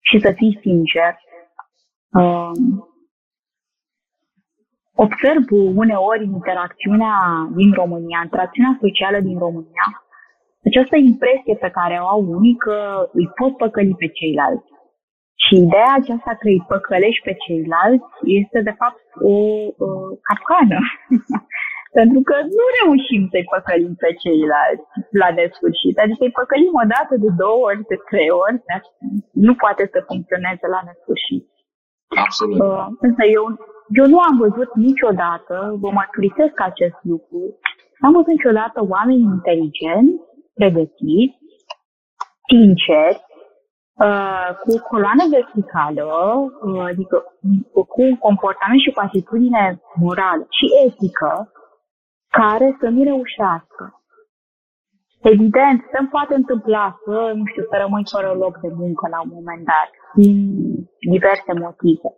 și să fii sincer. Um, observ uneori interacțiunea din România, interacțiunea socială din România, această impresie pe care o au unii că îi pot păcăli pe ceilalți. Și ideea aceasta că îi păcălești pe ceilalți este de fapt o uh, capcană. Pentru că nu reușim să-i păcălim pe ceilalți la nesfârșit. Adică îi păcălim o dată, de două ori, de trei ori, dar nu poate să funcționeze la nesfârșit. Absolut. Uh, însă eu, eu nu am văzut niciodată, vă mărturisesc acest lucru, nu am văzut niciodată oameni inteligenți, pregătiți, sinceri, Uh, cu o coloană verticală, uh, adică cu un comportament și cu atitudine morală și etică, care să nu reușească. Evident, se poate întâmpla să, nu știu, să rămâi fără loc de muncă la un moment dat, din diverse motive.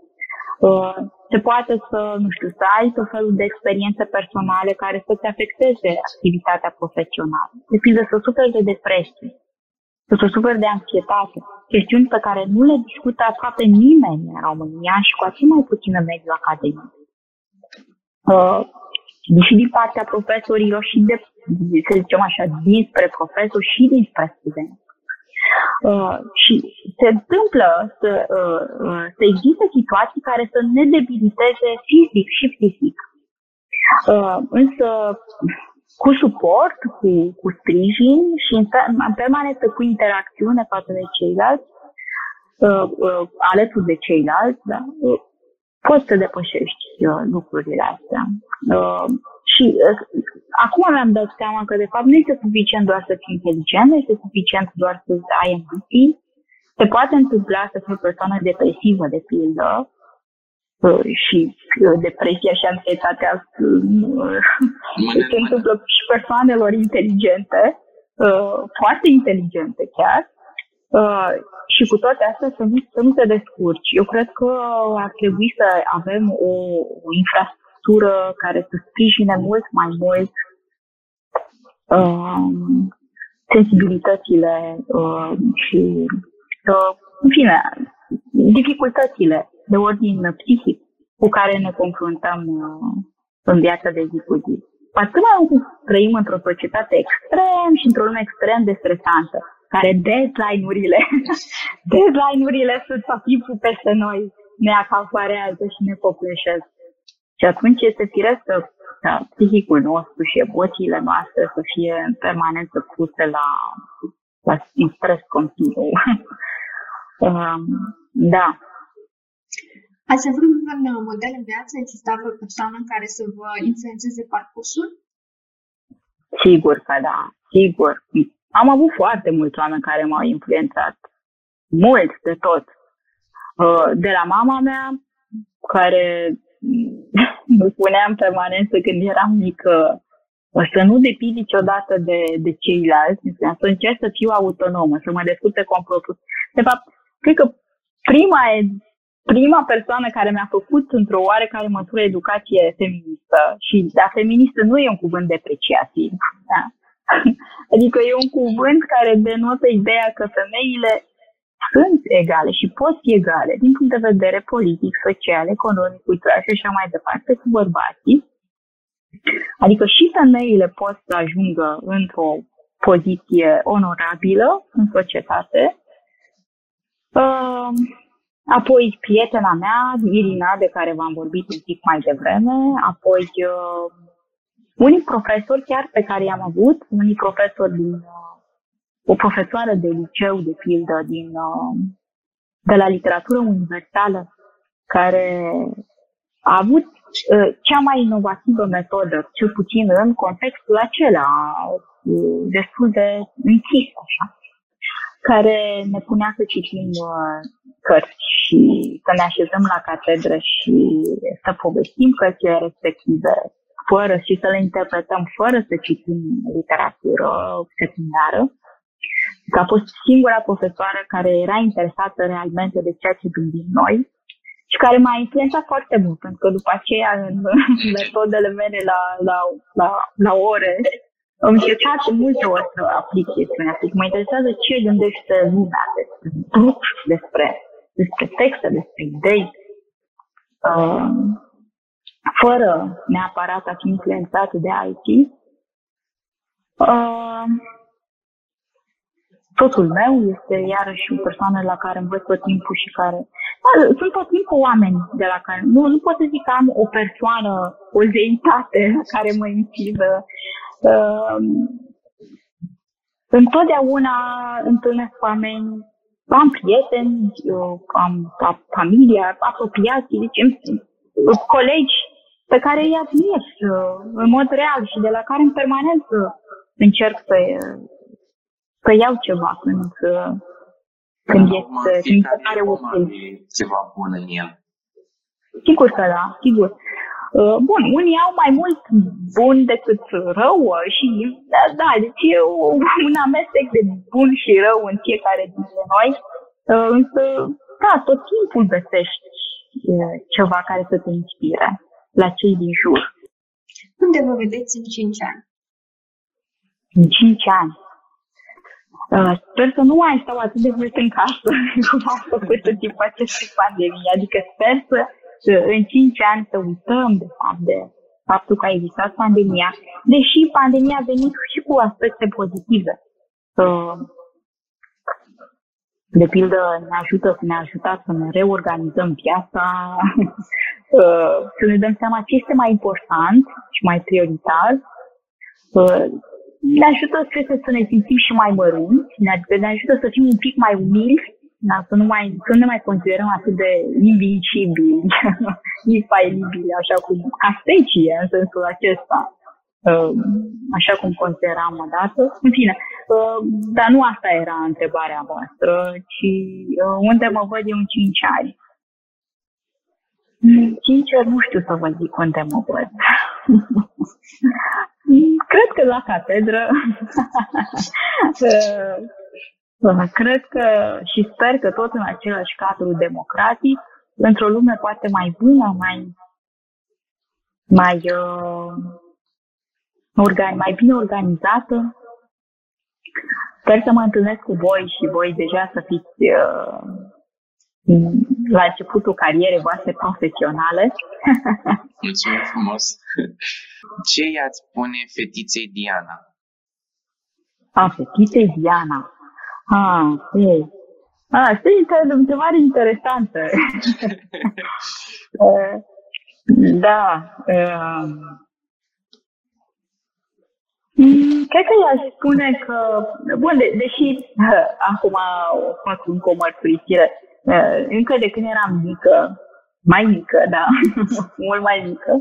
Uh, se poate să, nu știu, să ai tot felul de experiențe personale care să-ți afecteze activitatea profesională. De pildă, să suferi de depresie, să suferi de anxietate, chestiuni pe care nu le discută aproape nimeni în România și cu atât mai puțin în mediul academic. Uh, și din partea profesorilor și de, să zicem așa, dinspre profesori și dinspre studenți. Uh, și se întâmplă să, uh, uh, să existe situații care să ne debiliteze fizic și psihic. Uh, însă, cu suport, cu, cu sprijin și în, în permanență cu interacțiune față de ceilalți, uh, uh, alături de ceilalți, da? Uh, poți să depășești uh, lucrurile astea. Uh, și uh, acum mi-am dat seama că, de fapt, nu este suficient doar să fii inteligent, nu este suficient doar să ai ambiții. Se poate întâmpla să fii o persoană depresivă, de pildă, uh, și uh, depresia și anxietatea uh, se întâmplă și persoanelor inteligente, uh, foarte inteligente chiar, Uh, și cu toate astea să nu, să nu te descurci. Eu cred că ar trebui să avem o, o infrastructură care să sprijine mult mai mult uh, sensibilitățile uh, și, uh, în fine, dificultățile de ordin psihic cu care ne confruntăm uh, în viața de zi cu zi. Atât mai mult trăim într-o societate extrem și într-o lume extrem de stresantă care deadline-urile, deadline-urile sunt tot timpul peste noi, ne acaparează și ne copleșesc. Și atunci este firesc ca psihicul nostru și emoțiile noastre să fie în permanență puse la, la un stres continuu. um, da. Ați avut un model în viață? Exista vreo persoană în care să vă influențeze parcursul? Sigur că da, sigur. Am avut foarte mulți oameni care m-au influențat. Mult de tot. Uh, de la mama mea, care îmi spunea în permanență când eram mică, să nu depind niciodată de, de ceilalți, să încerc să fiu autonomă, să mă descurce cu propriu. De fapt, cred că prima, prima persoană care mi-a făcut într-o oarecare măsură educație feministă, și da, feministă nu e un cuvânt depreciativ, da? Adică e un cuvânt care denotă ideea că femeile sunt egale și pot fi egale din punct de vedere politic, social, economic, cultural și așa mai departe cu bărbații. Adică și femeile pot să ajungă într-o poziție onorabilă în societate. Uh, apoi prietena mea, Irina, de care v-am vorbit un pic mai devreme, apoi uh, unii profesori chiar pe care i-am avut, unii profesori din uh, o profesoară de liceu, de pildă, din, uh, de la literatură universală, care a avut uh, cea mai inovativă metodă, cel puțin în contextul acela, uh, destul de închis, așa, care ne punea să citim uh, cărți și să ne așezăm la catedră și să povestim cărțile respective, fără și să le interpretăm fără să citim literatură secundară. Că a fost singura profesoară care era interesată realmente de ceea ce gândim noi și care m-a influențat foarte mult, pentru că după aceea în metodele mele la, la, la, la ore am încercat multe ori să aplic chestiunea asta. Mă interesează ce gândește lumea despre grup, despre, despre texte, despre idei. Uh, fără neapărat a fi influențat de alții. Uh, totul meu este iarăși o persoană la care învăț tot timpul și care... Da, sunt tot timpul oameni de la care... Nu, nu pot să zic că am o persoană, o zeitate care mă inspiră. Uh, întotdeauna întâlnesc oameni, am prieteni, eu am familia, apropiații, deci colegi pe care îi admir uh, în mod real și de la care în permanență încerc să, să iau ceva când, uh, când este când are o ceva bun în el. Sigur că da, sigur. Uh, bun, unii au mai mult bun decât rău și da, da deci e un amestec de bun și rău în fiecare dintre noi, însă da, tot timpul găsești ceva care să te inspire la cei din jur. Unde vă vedeți în 5 ani? În 5 ani? Uh, sper să nu mai stau atât de mult în casă cum am făcut în timpul acestei pandemii. Adică sper să, să în 5 ani să uităm de fapt de faptul că a existat pandemia, deși pandemia a venit și cu aspecte pozitive. Uh, de pildă, ne ajută să ne ajutat să ne reorganizăm viața, uh, să ne dăm seama ce este mai important și mai prioritar. Uh, ne ajută, cred să ne simțim și mai mărunți, ne ajută să fim un pic mai umili da, să, nu mai, să nu ne mai considerăm atât de invincibili, infailibili, așa cum, ca specie, în sensul acesta, uh, așa cum consideram odată. În fine, uh, dar nu asta era întrebarea voastră, ci uh, unde mă văd eu în 5 ani. Sincer, nu știu să vă zic unde mă văd. Cred că la catedră Cred că și sper că tot în același cadru democratic, într-o lume poate mai bună, mai, mai, uh, organ, mai bine organizată. Sper să mă întâlnesc cu voi și voi deja să fiți uh, la începutul carierei voastre profesionale. Mulțumesc frumos! Ce i-ați spune fetiței Diana? A, fetiței Diana. Ah, ei. Ah, știi, o întrebare interesantă. Eh, da. Uh, cred că i-aș spune că, bun, de, deși uh, acum o fac încă o mărturisire, uh, încă de când eram mică, mai mică, da, mult mai mică,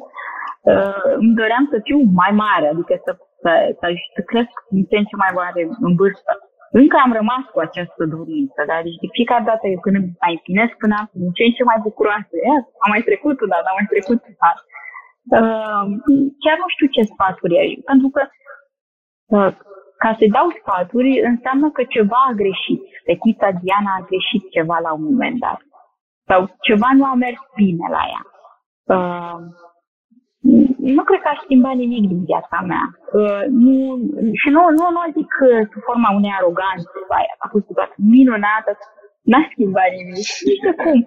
uh, îmi doream să fiu mai mare, adică să, să, să, să cresc din ce în ce mai mare în vârstă. Încă am rămas cu această dorință, dar deci de fiecare dată eu când mai împlinesc până acum, ce în ce mai bucuroasă, Ia, am mai trecut dar am mai trecut dar uh, chiar nu știu ce sfaturi ai, pentru că uh, ca să dau sfaturi înseamnă că ceva a greșit. Fetița Diana a greșit ceva la un moment dat. Sau ceva nu a mers bine la ea. Uh, nu cred că aș schimba nimic din viața mea. Uh, nu, și nu, nu, nu zic sub forma unei aroganțe, aia a fost doar minunată, n-a schimbat nimic, nici de cum.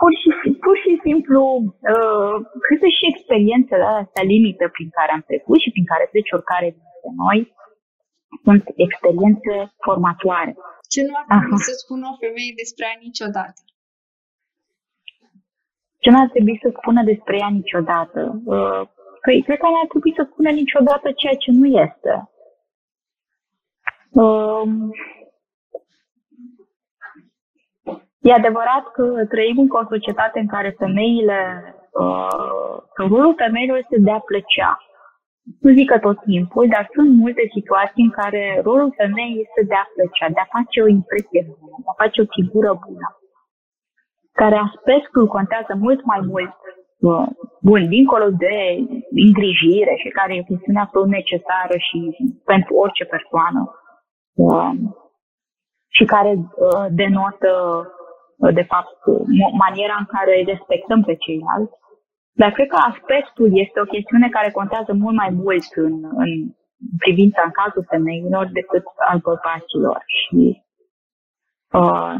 Pur și, pur și simplu, uh, cred că și experiențele astea limită prin care am trecut și prin care trece oricare dintre noi, sunt experiențe formatoare. Ce nu ar trebui să spună o femeie despre ea niciodată? ce n-ar trebui să spună despre ea niciodată? Uh, păi, cred că n-ar trebui să spună niciodată ceea ce nu este. Um, e adevărat că trăim într-o societate în care femeile, uh, că rolul femeilor este de a plăcea. Nu zic că tot timpul, dar sunt multe situații în care rolul femeii este de a plăcea, de a face o impresie bună, de a face o figură bună care aspectul contează mult mai mult, bun, dincolo de îngrijire și care e o chestiune absolut necesară și pentru orice persoană um, și care uh, denotă, uh, de fapt, maniera în care îi respectăm pe ceilalți. Dar cred că aspectul este o chestiune care contează mult mai mult în, în privința în cazul femeilor decât al bărbaților. Și uh,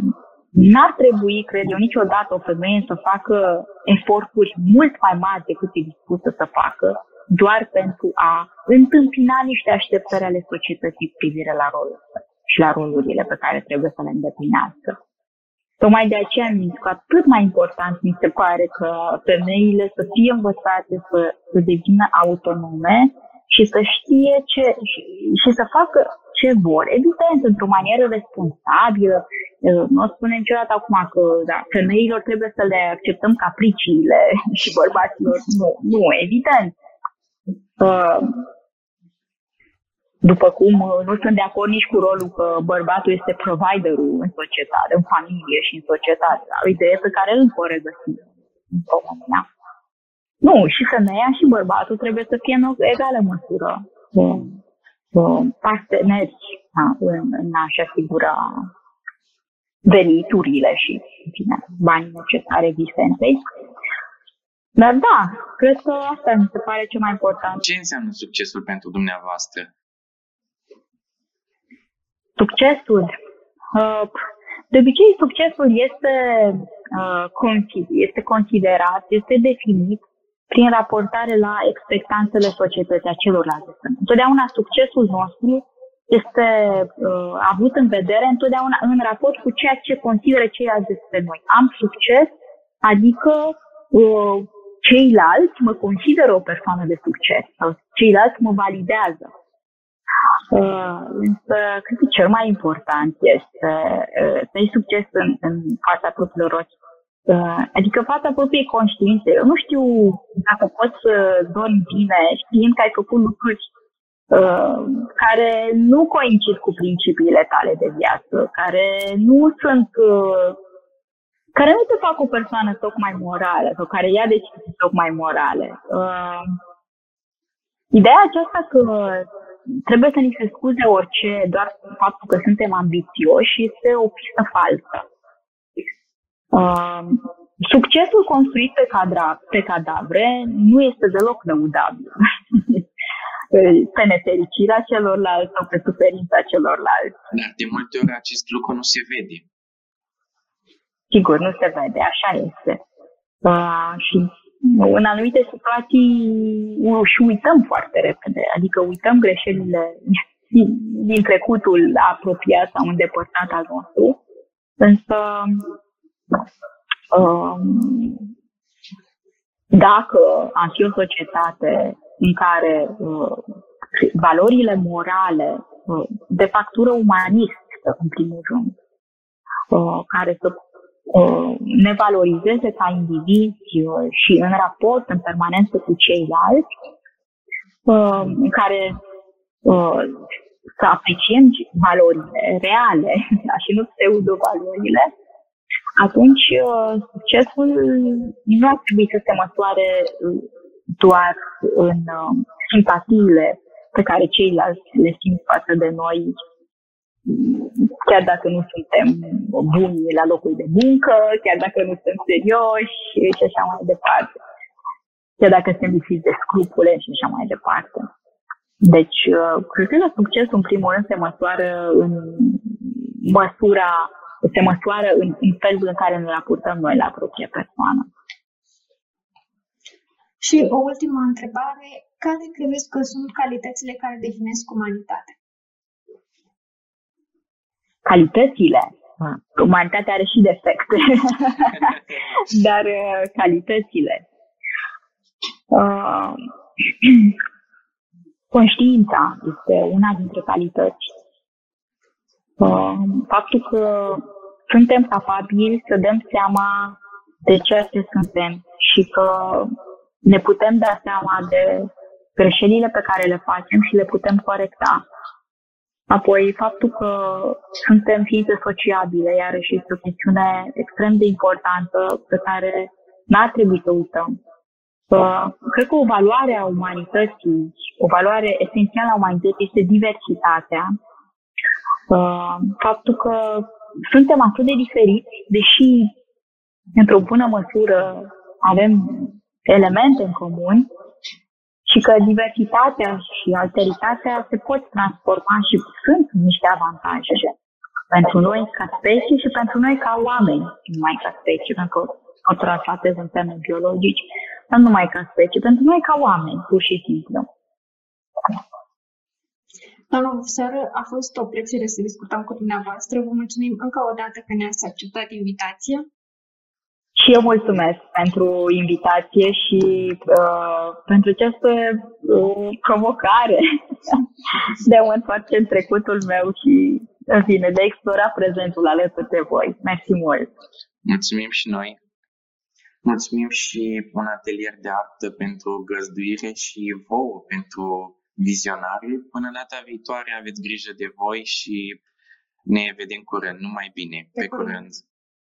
N-ar trebui, cred eu, niciodată o femeie să facă eforturi mult mai mari decât e dispusă să facă, doar pentru a întâmpina niște așteptări ale societății privire la rolul și la rolurile pe care trebuie să le îndeplinească. Tocmai de aceea mi că atât mai important mi se pare că femeile să fie învățate să, să devină autonome și să știe ce și, și să facă ce vor. Evident, într-o manieră responsabilă, nu spun niciodată acum că da, femeilor trebuie să le acceptăm capriciile și bărbaților nu. Nu, evident. După cum nu sunt de acord nici cu rolul că bărbatul este providerul în societate, în familie și în societate. O idee pe care îl pot regăsi în România. Nu, și femeia și bărbatul trebuie să fie în egală măsură parteneri da, în, în a-și asigura veniturile și bine, banii necesari existenței. Dar da, cred că asta mi se pare cel mai important. Ce înseamnă succesul pentru dumneavoastră? Succesul? Uh, de obicei, succesul este, uh, este considerat, este definit prin raportare la expectanțele societății a celorlalte. Întotdeauna succesul nostru este uh, avut în vedere întotdeauna în raport cu ceea ce consideră ceilalți despre noi. Am succes, adică uh, ceilalți mă consideră o persoană de succes sau ceilalți mă validează. Uh, însă, cred că cel mai important este uh, să ai succes în, în fața propriilor ochi. Uh, adică fața propriei conștiințe. Eu nu știu dacă poți să dormi bine știind că ai făcut lucruri uh, care nu coincid cu principiile tale de viață, care nu sunt uh, care nu te fac o persoană tocmai morală sau care ia decizii tocmai morale. Uh, ideea aceasta că trebuie să ni se scuze orice doar faptul că suntem ambițioși este o pistă falsă. Uh, succesul construit pe, cadra, pe cadavre nu este deloc lăudabil. pe nefericirea celorlalți sau pe suferința celorlalți. Dar de multe ori acest lucru nu se vede. Sigur, nu se vede, așa este. Uh, și în anumite situații și uităm foarte repede, adică uităm greșelile din trecutul apropiat sau îndepărtat al nostru, însă um, dacă am fi o societate în care uh, valorile morale uh, de factură umanistă, în primul rând, uh, care să Uh, ne valorizeze ca indivizi uh, și în raport, în permanență cu ceilalți, uh, în care să apreciem valorile reale da, și nu pseudo-valorile, atunci succesul nu ar trebui să se măsoare doar în simpatiile pe care ceilalți le simt față de noi chiar dacă nu suntem buni la locul de muncă, chiar dacă nu suntem serioși și așa mai departe. Chiar dacă suntem lipsiți de scrupule și așa mai departe. Deci, uh, cred că succesul, în primul rând, se măsoară în măsura, se măsoară în, în felul în care ne raportăm noi la propria persoană. Și o ultimă întrebare. Care credeți că sunt calitățile care definesc umanitatea? Calitățile. Umanitatea are și defecte, dar uh, calitățile. Uh, conștiința este una dintre calități. Uh, faptul că suntem capabili să dăm seama de ceea ce suntem și că ne putem da seama de greșelile pe care le facem și le putem corecta. Apoi, faptul că suntem ființe sociabile, iarăși este o chestiune extrem de importantă pe care n-ar trebui să uităm. Uh, cred că o valoare a umanității, o valoare esențială a umanității este diversitatea. Uh, faptul că suntem atât de diferiți, deși într-o bună măsură avem elemente în comun, și că diversitatea și alteritatea se pot transforma și sunt niște avantaje pentru noi ca specie și pentru noi ca oameni, nu numai ca specie, pentru că o tratez în termeni biologici, dar nu numai ca specie, pentru noi ca oameni, pur și simplu. Doamna profesor, a fost o plăcere să discutăm cu dumneavoastră. Vă mulțumim încă o dată că ne-ați acceptat invitația. Și eu mulțumesc pentru invitație și uh, pentru această uh, provocare de a mă întoarce în trecutul meu și, în fine, de a explora prezentul alături de voi. Mersi mult! Mulțumim și noi! Mulțumim și un atelier de artă pentru găzduire și vouă pentru vizionare. Până data viitoare aveți grijă de voi și ne vedem curând. Numai bine! Pe, Pe curând. curând.